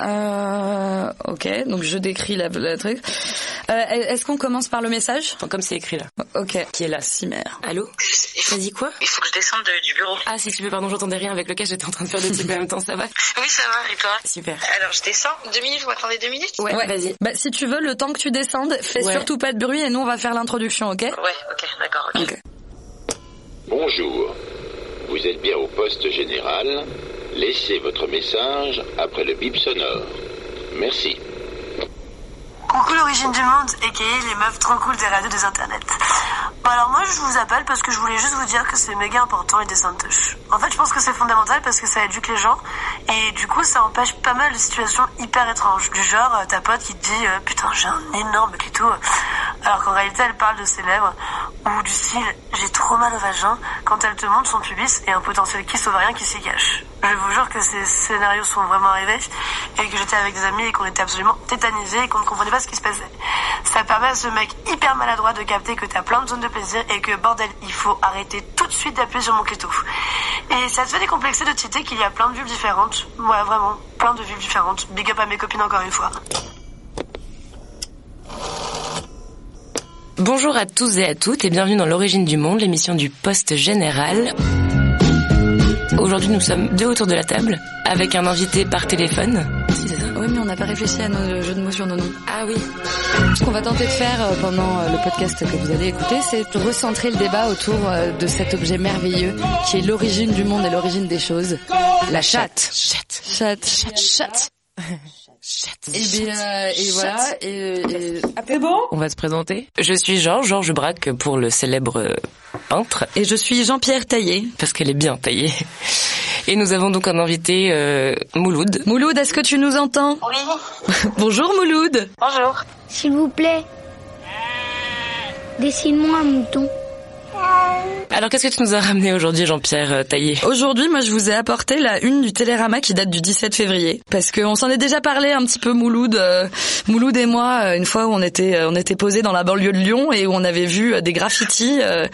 Euh, ok, donc je décris la, truc. Euh, Est-ce qu'on commence par le message? Comme c'est écrit là. Ok. Qui est la cimère. Allô? T'as dit quoi? Il faut que je descende de- du bureau. Ah si tu veux, pardon, j'entendais rien avec le cas, j'étais en train de faire des trucs en même temps, ça va? Oui, ça va, et toi? Super. Alors, je descends. Deux minutes, vous attendez deux minutes? Ouais, vas-y. Bah si tu veux, le temps que tu descendes, fais Ouais. surtout pas de bruit et nous on va faire l'introduction, ok? Ouais, ok, d'accord. Ok. Bonjour. Vous êtes bien au poste général. Laissez votre message après le bip sonore. Merci. Coucou l'origine du monde, et les meufs trop cool des radios des internets. Bon alors moi je vous appelle parce que je voulais juste vous dire que c'est méga important les dessins de touche. En fait je pense que c'est fondamental parce que ça éduque les gens et du coup ça empêche pas mal de situations hyper étranges. Du genre euh, ta pote qui te dit euh, putain j'ai un énorme clito alors qu'en réalité elle parle de ses lèvres ou du style j'ai trop mal au vagin quand elle te montre son pubis et un potentiel kiss ovarien qui s'y cache. Je vous jure que ces scénarios sont vraiment arrivés et que j'étais avec des amis et qu'on était absolument tétanisés et qu'on ne comprenait pas ce qui se passait. Ça permet à ce mec hyper maladroit de capter que t'as plein de zones de plaisir et que bordel, il faut arrêter tout de suite d'appuyer sur mon clito. Et ça te fait décomplexer de citer qu'il y a plein de vulves différentes. Ouais, vraiment, plein de vulves différentes. Big up à mes copines encore une fois. Bonjour à tous et à toutes et bienvenue dans l'origine du monde, l'émission du poste général. Aujourd'hui, nous sommes deux autour de la table avec un invité par téléphone. Si, c'est ça. Oui, mais on n'a pas réfléchi à nos jeux de mots sur nos noms. Ah oui. Ce qu'on va tenter de faire euh, pendant euh, le podcast que vous allez écouter, c'est de recentrer le débat autour euh, de cet objet merveilleux qui est l'origine du monde et l'origine des choses. La chatte. Chatte. Chatte. Chatte. Et bien, euh, et voilà. Et, et... On va se présenter. Je suis Georges, Georges Braque pour le célèbre euh, peintre, et je suis Jean-Pierre Taillé. parce qu'elle est bien taillée. Et nous avons donc un invité, euh, Mouloud. Mouloud, est-ce que tu nous entends? Oui, Bonjour Mouloud. bonjour. S'il vous plaît, dessine-moi un mouton. Alors qu'est-ce que tu nous as ramené aujourd'hui, Jean-Pierre euh, Taillé Aujourd'hui, moi, je vous ai apporté la une du Télérama qui date du 17 février, parce qu'on s'en est déjà parlé un petit peu Mouloud, euh, Mouloud et moi, euh, une fois où on était, euh, on était posés dans la banlieue de Lyon et où on avait vu des graffitis, euh,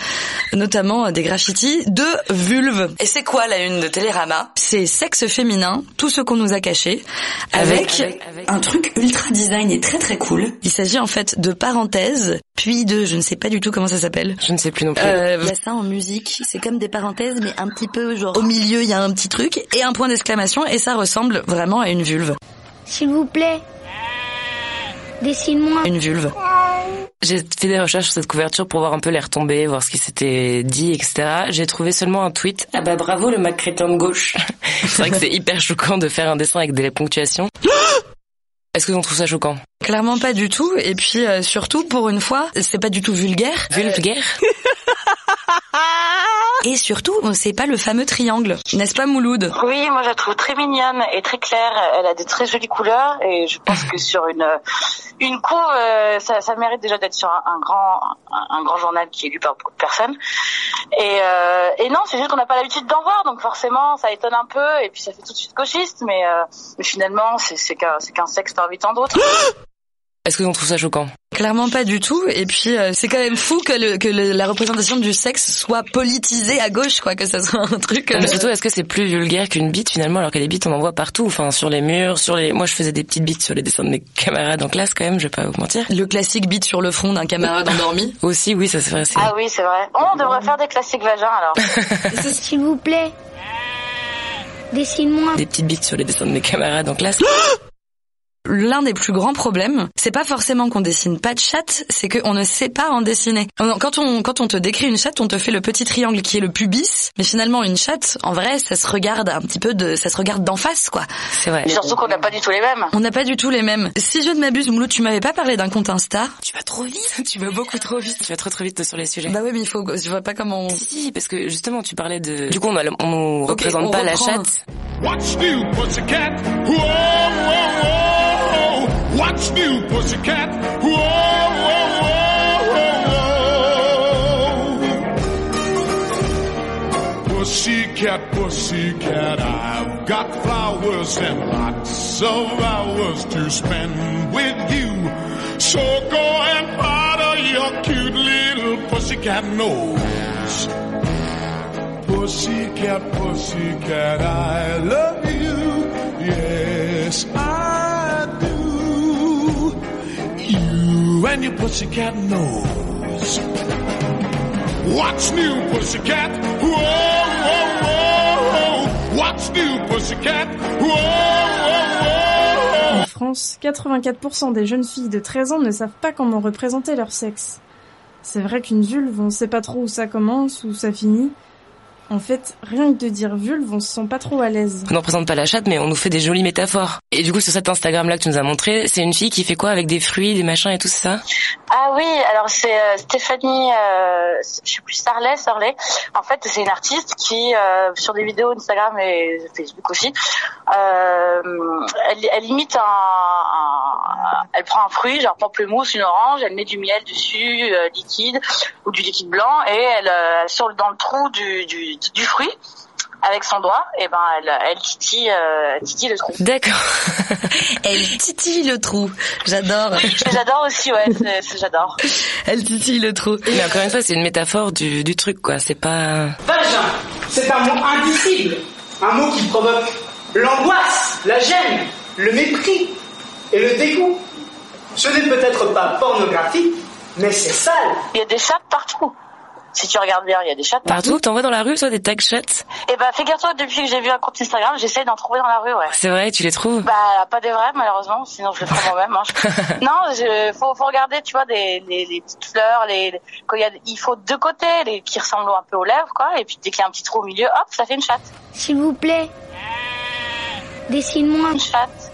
notamment des graffitis de vulves. Et c'est quoi la une de Télérama? C'est sexe féminin, tout ce qu'on nous a caché, avec, Avec- avec- un truc ultra design et très très cool. Il s'agit en fait de parenthèses, puis de, je ne sais pas du tout comment ça s'appelle. Je ne sais plus non plus. Euh, il y a ça en musique, c'est comme des parenthèses, mais un petit peu genre au milieu il y a un petit truc et un point d'exclamation et ça ressemble vraiment à une vulve. S'il vous plaît, dessine-moi. Une vulve. J'ai fait des recherches sur cette couverture pour voir un peu les retombées, voir ce qui s'était dit, etc. J'ai trouvé seulement un tweet. Ah bah bravo le Mac crétin de gauche. c'est vrai que c'est hyper choquant de faire un dessin avec des ponctuations. Est-ce que vous trouvez ça choquant? Clairement pas du tout et puis euh, surtout pour une fois, c'est pas du tout vulgaire Vulgaire? et surtout c'est pas le fameux triangle, n'est-ce pas Mouloud? Oui, moi je la trouve très mignonne et très claire. Elle a des très jolies couleurs et je pense que sur une une couve, euh, ça, ça mérite déjà d'être sur un, un grand un, un grand journal qui est lu par beaucoup de personnes. Et, euh, et non, c'est juste qu'on n'a pas l'habitude d'en voir, donc forcément ça étonne un peu et puis ça fait tout de suite gauchiste, mais, euh, mais finalement c'est qu'un sexe parmi tant d'autres. Est-ce que vous trouvez ça choquant? Clairement pas du tout et puis euh, c'est quand même fou que, le, que le- la représentation du sexe soit politisée à gauche quoi, que ça soit un truc... euh, Mais surtout, est-ce que c'est plus vulgaire qu'une bite finalement, alors que les bites on en voit partout, enfin sur les murs, sur les. Moi, je faisais des petites bites sur les dessins de mes camarades en classe quand même. Je vais pas vous mentir. Le classique bite sur le front d'un camarade endormi. Aussi, oui, ça c'est vrai. c'est- Ah oui, c'est vrai. Oh, on devrait faire des classiques vagins alors. S'il vous plaît, dessine-moi. Des petites bites sur les dessins de mes camarades en classe. L'un des plus grands problèmes, c'est pas forcément qu'on dessine pas de chatte, c'est qu'on ne sait pas en dessiner. Quand on quand on te décrit une chatte, on te fait le petit triangle qui est le pubis, mais finalement une chatte, en vrai, ça se regarde un petit peu de, ça se regarde d'en face, quoi. C'est vrai. Et surtout qu'on n'a pas du tout les mêmes. On n'a pas du tout les mêmes. Si je ne m'abuse, Mouloud, tu m'avais pas parlé d'un compte Insta. Tu vas trop vite. tu vas beaucoup trop vite. Tu vas trop trop vite sur les sujets. Bah oui, mais il faut, je vois pas comment on... Si, si, parce que justement, tu parlais de... Du coup, on, a, on okay, représente on pas reprend. la chatte. What's new, pussycat? Whoa, whoa, whoa. What's new, pussycat? Whoa, whoa, whoa, whoa. Pussycat, pussycat, I've got flowers and lots of hours to spend with you. So go and powder your cute little pussycat nose. Pussycat, pussycat, I love you. Yes, I pussycat. What's new, pussycat? New, pussycat? En France, 84% des jeunes filles de 13 ans ne savent pas comment représenter leur sexe. C'est vrai qu'une vulve, on sait pas trop où ça commence, où ça finit. En fait, rien que de dire vulve, on se sent pas trop à l'aise. On ne représente pas la chatte, mais on nous fait des jolies métaphores. Et du coup, sur cet Instagram-là que tu nous as montré, c'est une fille qui fait quoi avec des fruits, des machins et tout ça? Ah oui, alors c'est euh, Stéphanie, euh, je sais plus, Sarlet, Sarlet. En fait, c'est une artiste qui, euh, sur des vidéos Instagram et Facebook aussi, euh, elle, elle imite un, un- elle prend un fruit, genre pamplemousse, une orange, elle met du miel dessus, euh, liquide ou du liquide blanc, et elle, euh, elle sur dans le trou du, du, du fruit avec son doigt, et ben elle, elle titille, euh, titille le trou. D'accord. Elle titille le trou. J'adore. J'adore aussi, ouais, j'adore. Elle titille le trou. Mais encore une fois, c'est une métaphore du, du truc, quoi. C'est pas... Vagin, c'est un mot indicible, un mot qui provoque l'angoisse, la gêne, le mépris et le dégoût. Ce n'est peut-être pas pornographique, mais c'est sale. Il y a des chattes partout. Si tu regardes bien, il y a des chattes Partout, t'envoies dans la rue, toi, des tag shots? Et ben, figure-toi, depuis que j'ai vu un compte Instagram, j'essaie d'en trouver dans la rue, ouais. C'est vrai, tu les trouves? Bah, pas des vrais, malheureusement, sinon je le ferais moi-même. Hein. Non, je, faut, faut regarder, tu vois, des, les, les petites fleurs, les, les- quand il y a, il faut deux côtés, les qui ressemblent un peu aux lèvres, quoi, et puis dès qu'il y a un petit trou au milieu, hop, ça fait une chatte. S'il vous plaît. Dessine-moi. Une chatte.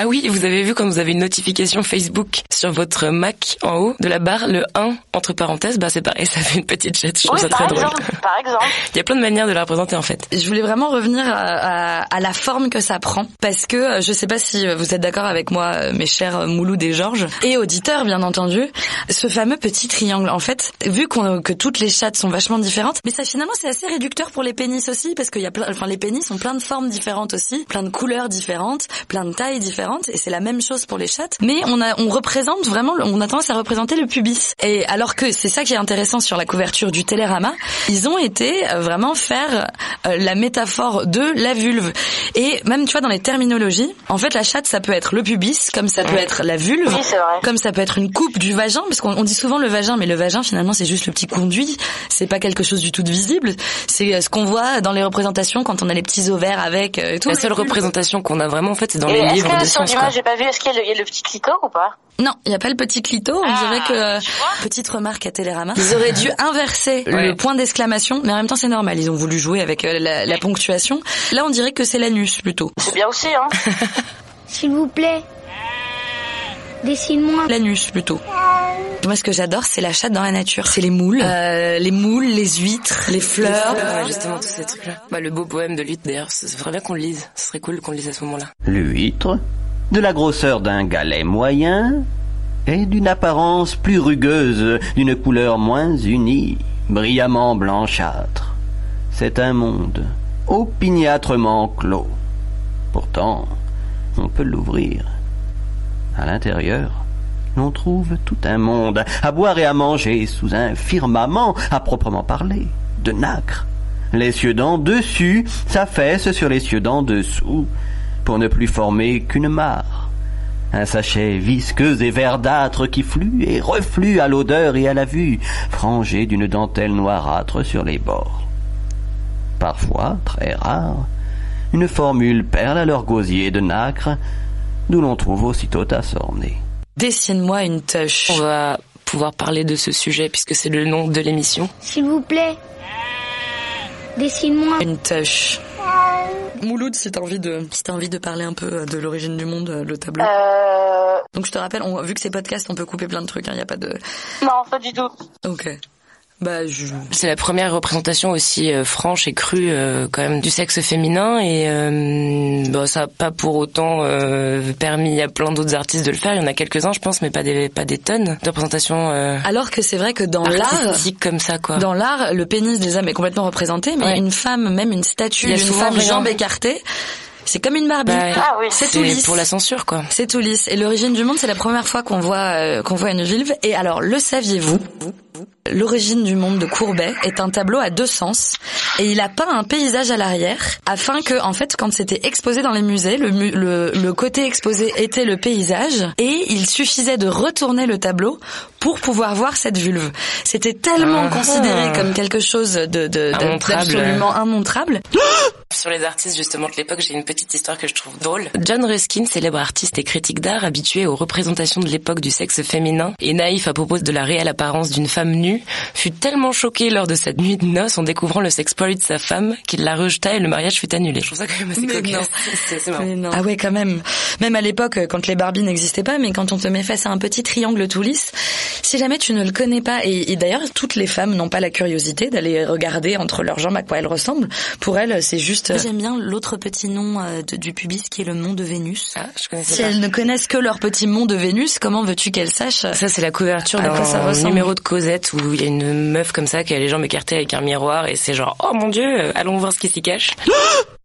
Ah oui, vous avez vu quand vous avez une notification Facebook sur votre Mac en haut de la barre, le 1 entre parenthèses, bah c'est pareil, ça fait une petite chatte. Je trouve Oui, ça par très drôle. exemple, par exemple. Il y a plein de manières de la représenter en fait. Je voulais vraiment revenir à, à- à la forme que ça prend parce que euh, je sais pas si vous êtes d'accord avec moi, euh, mes chers Mouloud et Georges et auditeurs bien entendu, ce fameux petit triangle. En fait, vu qu'on que toutes les chattes sont vachement différentes, mais ça finalement c'est assez réducteur pour les pénis aussi parce qu'il y a plein, enfin les pénis ont plein de formes différentes aussi, plein de couleurs différentes, plein de tailles différentes et c'est la même chose pour les chattes. Mais on a on représente vraiment, on a tendance à représenter le pubis. Et alors que c'est ça qui est intéressant sur la couverture du Télérama, ils ont été euh, vraiment faire euh, la métaphore de la vulve. Et même tu vois dans les terminologies, en fait la chatte ça peut être le pubis, comme ça peut être la vulve, Oui, comme ça peut être une coupe du vagin, parce qu'on on dit souvent le vagin, mais le vagin finalement c'est juste le petit conduit, c'est pas quelque chose du tout de visible. C'est euh, ce qu'on voit dans les représentations quand on a les petits ovaires avec et tout. La seule représentation qu'on a vraiment en fait, c'est dans Et les livres que de j'ai pas vu, est-ce qu'il y, a le- il y a le petit clito ou pas? Non, il n'y a pas le petit clito. On Ah, dirait que euh, petite remarque à Télérama. Ils auraient dû inverser Ouais. le point d'exclamation, mais en même temps c'est normal. Ils ont voulu jouer avec euh, la, la ponctuation. Là, on dirait que c'est l'anus plutôt. C'est bien aussi, hein. S'il vous plaît. Dessine-moi. L'anus plutôt. Moi, ce que j'adore, c'est la chatte dans la nature. C'est les moules, euh, les moules, les huîtres, les fleurs. Ouais, justement, tous ces trucs-là. Bah, le beau poème de Lutte, d'ailleurs, c'est vrai bien qu'on le lise. Ce serait cool qu'on le lise à ce moment-là. L'huître, de la grosseur d'un galet moyen, et d'une apparence plus rugueuse, d'une couleur moins unie, brillamment blanchâtre. C'est un monde opiniâtrement clos. Pourtant, on peut l'ouvrir. À l'intérieur, l'on trouve tout un monde à boire et à manger sous un firmament à proprement parler, de nacre. Les cieux d'en dessus s'affaissent sur les cieux d'en dessous, pour ne plus former qu'une mare. Un sachet visqueux et verdâtre qui flue et reflue à l'odeur et à la vue, frangé d'une dentelle noirâtre sur les bords. Parfois, très rare, une formule perle à leur gosier de nacre, d'où l'on trouve aussitôt ta sornée. Dessine-moi une touche. On va pouvoir parler de ce sujet puisque c'est le nom de l'émission. S'il vous plaît. Dessine-moi. Une touche. Mouloud, si t'as envie de, si t'as envie de parler un peu euh, de l'origine du monde, euh, le tableau. Euh... Donc je te rappelle, on, vu que c'est podcast, on peut couper plein de trucs. Il hein, y a pas de. Non, pas du tout. Ok. Bah, je... C'est la première représentation aussi euh, franche et crue euh, quand même du sexe féminin et euh, bon, ça n'a pas pour autant permis à plein d'autres artistes de le faire. Il y en a quelques-uns, je pense, mais pas des pas des tonnes de représentations. Alors que c'est vrai que dans l'art, comme ça quoi. Dans l'art, le pénis des hommes est complètement représenté, mais une femme, même une statue d'une femme jambe écartée. C'est comme une Barbie. Bah, ah oui. C'est tout lisse. pour la censure, quoi. C'est tout lisse. Et l'origine du monde, c'est la première fois qu'on voit qu'on voit une vulve. Et alors, le saviez-vous? L'origine du monde de Courbet est un tableau à deux sens et il a peint un paysage à l'arrière afin que, en fait, quand c'était exposé dans les musées, le, le, le, côté exposé était le paysage et il suffisait de retourner le tableau pour pouvoir voir cette vulve. C'était tellement Ah. considéré comme quelque chose de, Immontrable. d'absolument immontrable. Sur les artistes justement de l'époque, j'ai une petite histoire que je trouve drôle. John Ruskin, célèbre artiste et critique d'art, habitué aux représentations de l'époque du sexe féminin et naïf à propos de la réelle apparence d'une femme nue, fut tellement choqué lors de cette nuit de noces en découvrant le sexploit de sa femme qu'il la rejeta et le mariage fut annulé. Je trouve ça quand même assez cocasse. C'est marrant. Ah ouais, quand même. Même à l'époque, quand les Barbies n'existaient pas, mais quand on te met face à un petit triangle tout lisse, si jamais tu ne le connais pas, et, et d'ailleurs, toutes les femmes n'ont pas la curiosité d'aller regarder entre leurs jambes à quoi elles ressemblent. Pour elles, c'est juste... J'aime bien l'autre petit nom euh, de- du pubis qui est le mont de Vénus. Ah, je connaissais Si pas. elles ne connaissent que leur petit mont de Vénus, comment veux-tu qu'elles sachent Ça, c'est la couverture d'un numéro de Cosette où il y a une meuf comme ça qui a les jambes écartées avec un miroir et c'est genre, oh mon dieu, allons voir ce qui s'y cache.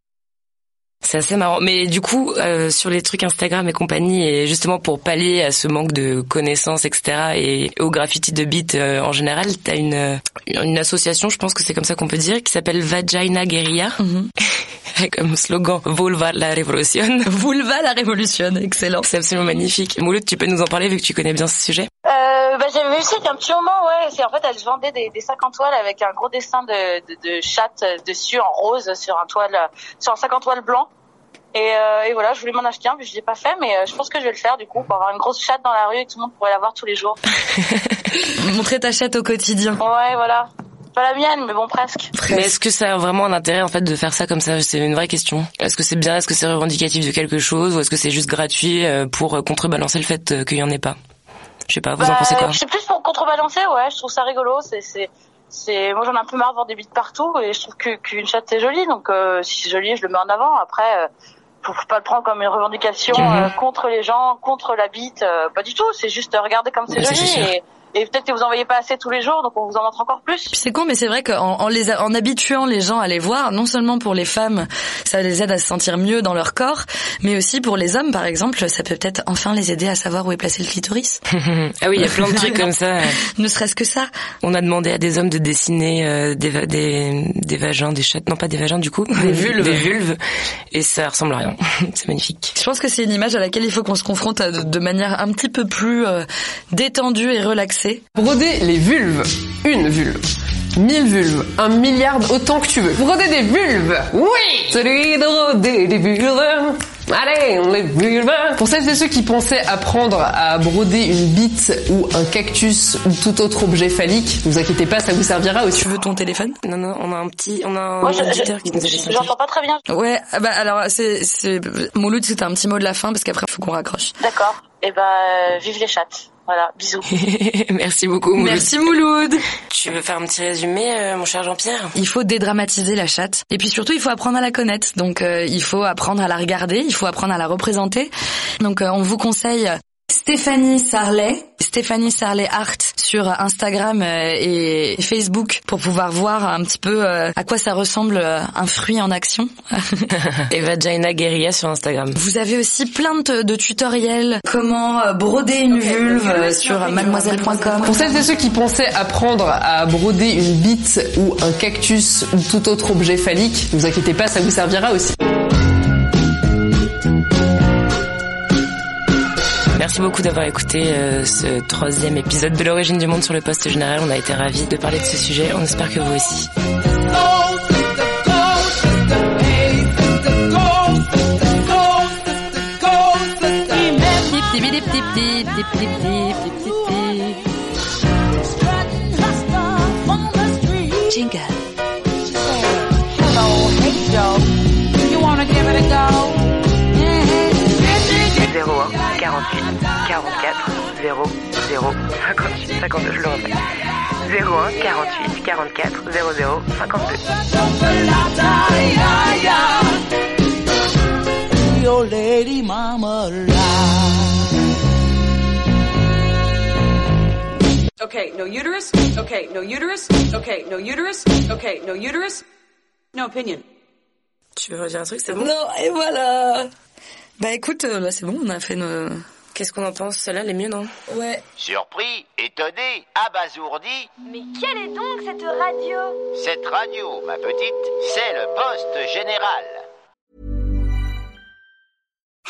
C'est assez marrant. Mais du coup, euh, sur les trucs Instagram et compagnie, et justement pour pallier à ce manque de connaissances, etc., et au graffiti de beat euh, en général, t'as une, euh, une association, je pense que c'est comme ça qu'on peut dire, qui s'appelle Vagina Guerilla, avec comme slogan Vulva la révolution. Vulva la révolution, excellent. C'est absolument magnifique. Mouloud, tu peux nous en parler vu que tu connais bien ce sujet? Euh, bah, j'avais vu ça il y a un petit moment, ouais. C'est en fait, elle vendait des, des sacs en toile avec un gros dessin de, de, de chatte euh, dessus en rose sur un toile, euh, sur un sac en toile blanc. Et, euh, et voilà, je voulais m'en acheter un, mais je l'ai pas fait, mais euh, je pense que je vais le faire du coup pour avoir une grosse chatte dans la rue et que tout le monde pourrait la voir tous les jours. Montrer ta chatte au quotidien. Ouais, voilà. Pas la mienne, mais bon, presque. Mais est-ce que ça a vraiment un intérêt en fait de faire ça comme ça? C'est une vraie question. Est-ce que c'est bien? Est-ce que c'est revendicatif de quelque chose? Ou est-ce que c'est juste gratuit euh, pour euh, contrebalancer le fait euh, qu'il y en ait pas? Je sais pas, vous en Bah, pensez quoi Je suis plus pour contrebalancer, ouais. Je trouve ça rigolo. C'est, c'est, c'est. Moi, j'en ai un peu marre de voir des bites partout, et je trouve qu'une chatte c'est joli. Donc, euh, si c'est joli, je le mets en avant. Après, euh, faut pas le prendre comme une revendication Mhm. euh, contre les gens, contre la bite. euh, pas du tout. C'est juste euh, regarder comme c'est c'est joli. Et, et peut-être que vous en voyez pas assez tous les jours, donc on vous en montre encore plus. Puis c'est con, mais c'est vrai qu'en en les a- en habituant les gens à les voir, non seulement pour les femmes, ça les aide à se sentir mieux dans leur corps, mais aussi pour les hommes, par exemple, ça peut peut-être enfin les aider à savoir où est placé le clitoris. Ah oui, il y a plein de trucs comme ça. Ne serait-ce que ça. On a demandé à des hommes de dessiner euh, des, va- des des vagins, des chattes, non pas des vagins du coup, Des vulves. des vulves, et ça ressemble à rien. c'est magnifique. Je pense que c'est une image à laquelle il faut qu'on se confronte de, de manière un petit peu plus euh, détendue et relaxée. Broder les vulves. Une vulve. Mille vulves. Un milliard, autant que tu veux. Broder des vulves. Oui Celui de broder des vulves. Allez, les vulves. Pour celles et ceux qui pensaient apprendre à broder une bite ou un cactus ou tout autre objet phallique, ne vous inquiétez pas, ça vous servira aussi. Tu veux ton téléphone? Non non, on a un petit, on a un Moi, je- auditeur je- qui nous a laissé un j'entends pas très bien. Ouais, ah bah alors c'est c'est Mouloud, c'était un petit mot de la fin parce qu'après faut qu'on raccroche. D'accord. Et ben, euh, vive les chattes. Voilà. Bisous. Merci beaucoup. Mouloud. Merci Mouloud. Tu veux faire un petit résumé, euh, mon cher Jean-Pierre? Il faut dédramatiser la chatte. Et puis surtout, il faut apprendre à la connaître. Donc, euh, il faut apprendre à la regarder, il faut apprendre à la représenter. Donc, euh, on vous conseille Stéphanie Sarlet, Stéphanie Sarlet Art sur Instagram euh, et Facebook pour pouvoir voir un petit peu euh, à quoi ça ressemble euh, un fruit en action. Et Vagina Guerilla sur Instagram. Vous avez aussi plein de, de tutoriels comment broder une vulve euh, sur mademoiselle.com. Pour celles et ceux qui pensaient apprendre à broder une bite ou un cactus ou tout autre objet phallique, ne vous inquiétez pas, ça vous servira aussi. Merci beaucoup d'avoir écouté euh, ce troisième épisode de l'origine du monde sur le poste général. On a été ravis de parler de ce sujet. On espère que vous aussi. Jingle. Hein. 44 0 0 58 52 je le refais 01 48 44 00 52 Your Okay, no uterus. Okay, no uterus. Okay, no uterus. Okay, no uterus. No opinion. Tu veux redire un truc, c'est bon Non, et voilà. Bah écoute, euh, là c'est bon, on a fait une... Qu'est-ce qu'on en pense Celle-là, elle est mieux, non Ouais. Surpris, étonné, abasourdi, Mais quelle est donc cette radio? Cette radio, ma petite, c'est le poste général.